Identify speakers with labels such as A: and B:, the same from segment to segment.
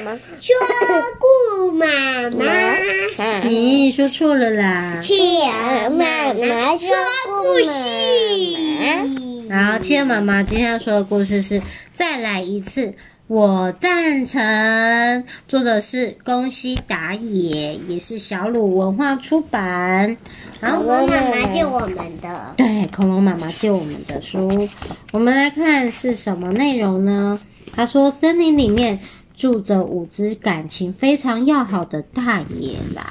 A: 妈说故妈妈，
B: 你说错了啦。
A: 企鹅妈妈说故事。
B: 好，企鹅妈妈今天要说的故事是《再来一次》，我赞成。作者是宫西达也，也是小鲁文化出版。
A: 恐龙妈妈借我们的，
B: 对，恐龙妈妈借我们的书。我们来看是什么内容呢？他说，森林里面住着五只感情非常要好的大野狼。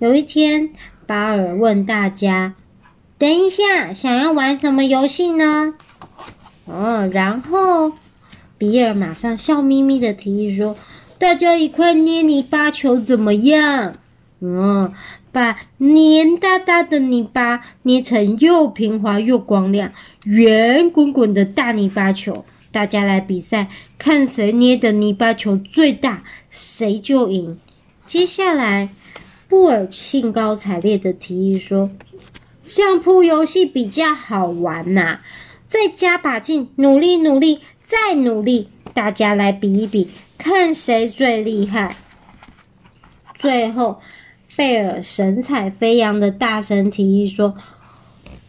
B: 有一天，巴尔问大家：“等一下，想要玩什么游戏呢？”哦，然后比尔马上笑眯眯的提议说：“大家一块捏泥巴球怎么样？”嗯。把黏哒哒的泥巴捏成又平滑又光亮、圆滚滚的大泥巴球，大家来比赛，看谁捏的泥巴球最大，谁就赢。接下来，布尔兴高采烈的提议说：“相扑游戏比较好玩呐、再加把劲，努力努力，再努力，大家来比一比，看谁最厉害。”最后。贝尔神采飞扬的大声提议说：“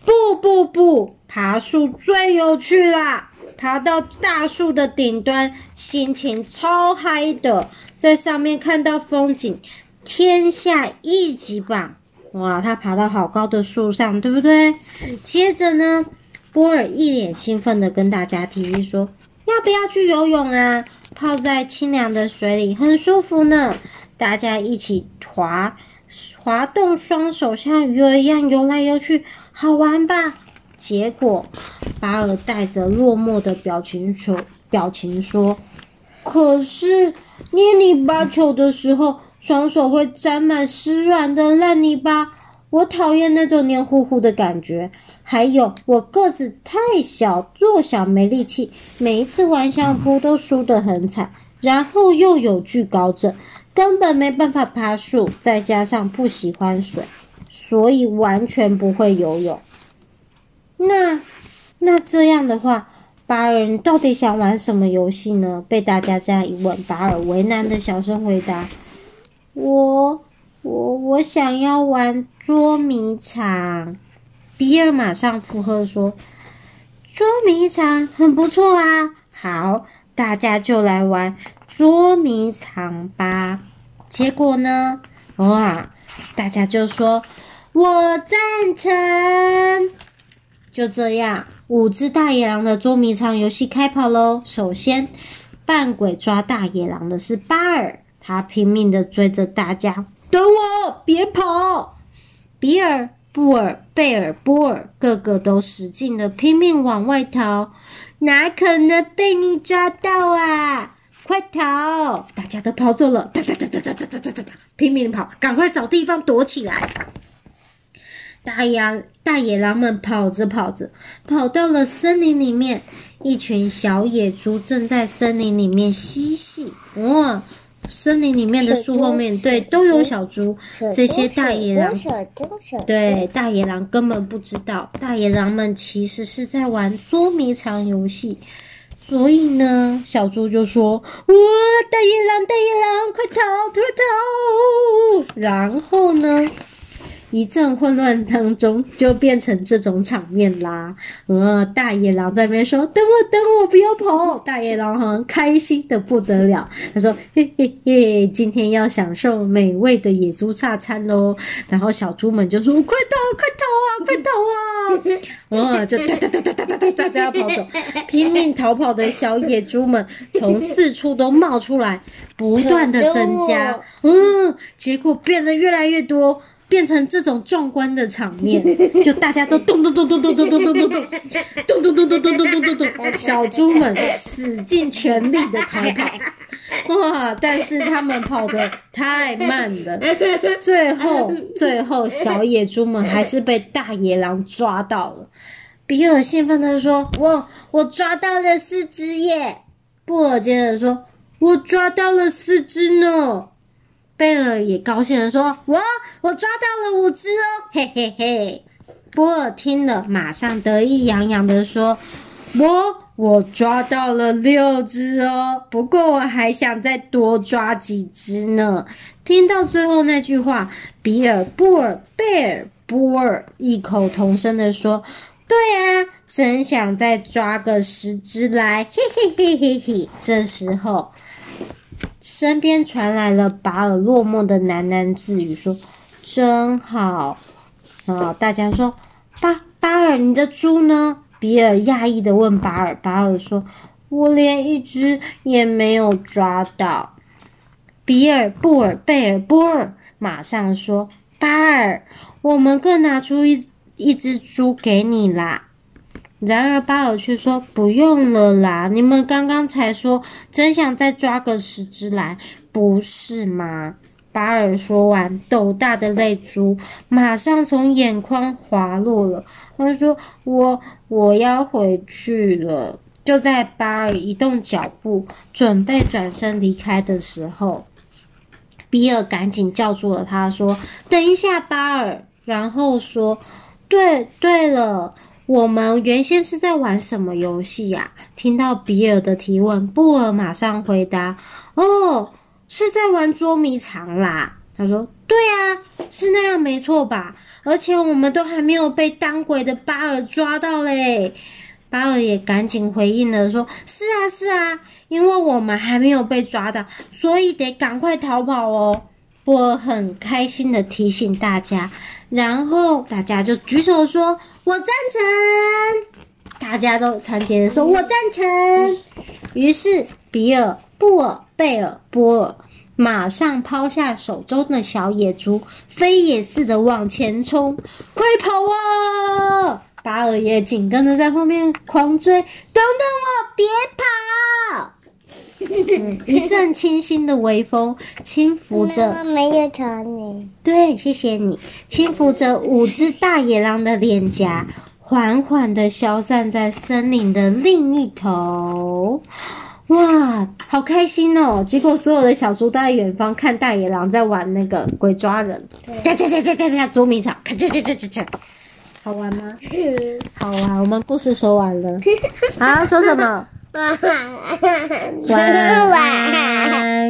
B: 不不不，爬树最有趣啦！爬到大树的顶端，心情超嗨的，在上面看到风景，天下一级棒！哇，他爬到好高的树上，对不对？接着呢，波尔一脸兴奋的跟大家提议说：要不要去游泳啊？泡在清凉的水里，很舒服呢。大家一起滑。”滑动双手，像鱼儿一样游来游去，好玩吧？结果巴尔带着落寞的表情说：“表情说，可是捏泥巴球的时候，双手会沾满湿软的烂泥巴，我讨厌那种黏糊糊的感觉。还有，我个子太小，弱小没力气，每一次玩相扑都输得很惨，然后又有惧高症。”根本没办法爬树，再加上不喜欢水，所以完全不会游泳。那那这样的话，巴尔你到底想玩什么游戏呢？被大家这样一问，巴尔为难的小声回答：“我我我想要玩捉迷藏。”比尔马上附和说：“捉迷藏很不错啊！好，大家就来玩。”捉迷藏吧，结果呢？哇，大家就说我赞成。就这样，五只大野狼的捉迷藏游戏开跑喽。首先，扮鬼抓大野狼的是巴尔，他拼命的追着大家，等我，别跑！比尔、布尔、贝尔、波尔，个个都使劲的拼命往外逃，哪可能被你抓到啊？快逃！大家都跑走了，哒哒哒哒哒哒哒哒哒，拼命跑，赶快找地方躲起来。大野大野狼们跑着跑着，跑到了森林里面，一群小野猪正在森林里面嬉戏。哇，森林里面的树后面，对，都有小猪。这些大野狼，对，大野狼根本不知道，大野狼们其实是在玩捉迷藏游戏。所以呢，小猪就说：“哇，大野狼，大野狼，快逃，快逃！”然后呢，一阵混乱当中，就变成这种场面啦。嗯，大野狼在那边说：“等我，等我，不要跑！”大野狼好像开心的不得了，他说：“嘿嘿嘿，今天要享受美味的野猪大餐喽！”然后小猪们就说：“快逃，快逃啊，快逃啊！”嗯，就哒哒哒哒哒哒哒哒哒要跑走，拼命逃跑的小野猪们从四处都冒出来，不断的增加。嗯，结果变得越来越多，变成这种壮观的场面，就大家都咚咚咚咚咚咚咚咚咚咚咚咚咚咚咚咚咚咚咚，小猪们使尽全力的逃跑，哇！但是他们跑得太慢了，最后最后小野猪们还是被大野狼抓到了。比尔兴奋地说：“我我抓到了四只耶！”布尔接着说：“我抓到了四只呢。”贝尔也高兴地说：“我我抓到了五只哦，嘿嘿嘿！”波尔听了，马上得意洋洋地说：“我我抓到了六只哦，不过我还想再多抓几只呢。听到最后那句话，比尔、布尔、贝尔、波尔异口同声地说：“对啊，真想再抓个十只来，嘿嘿嘿嘿嘿。”这时候，身边传来了巴尔落寞的喃喃自语：“说真好。”啊，大家说：“巴巴尔，你的猪呢？”比尔讶异的问巴尔，巴尔说：“我连一只也没有抓到。”比尔、布尔、贝尔、波尔马上说：“巴尔，我们各拿出一一只猪给你啦。”然而巴尔却说：“不用了啦，你们刚刚才说真想再抓个十只来，不是吗？”巴尔说完，斗大的泪珠马上从眼眶滑落了。他说：“我我要回去了。”就在巴尔移动脚步，准备转身离开的时候，比尔赶紧叫住了他，说：“等一下，巴尔。”然后说：“对对了，我们原先是在玩什么游戏呀？”听到比尔的提问，布尔马上回答：“哦。”是在玩捉迷藏啦，他说：“对啊，是那样没错吧？而且我们都还没有被当鬼的巴尔抓到嘞。”巴尔也赶紧回应了，说：“是啊，是啊，因为我们还没有被抓到，所以得赶快逃跑哦。”我很开心的提醒大家，然后大家就举手说：“我赞成。”大家都团结的说：“我赞成。”于是比尔。布尔、贝尔、波尔马上抛下手中的小野猪，飞也似的往前冲，快跑啊！巴尔也紧跟着在后面狂追，等等我，别跑！嗯、一阵清新的微风轻拂着，
A: 没有吵你。
B: 对，谢谢你，轻拂着五只大野狼的脸颊，缓缓的消散在森林的另一头。哇，好开心哦！结果所有的小猪都在远方看大野狼在玩那个鬼抓人，对，这这这这这捉迷藏，看这这这这这，好玩吗？好玩，我们故事说完了。好，说什么？晚安。晚安。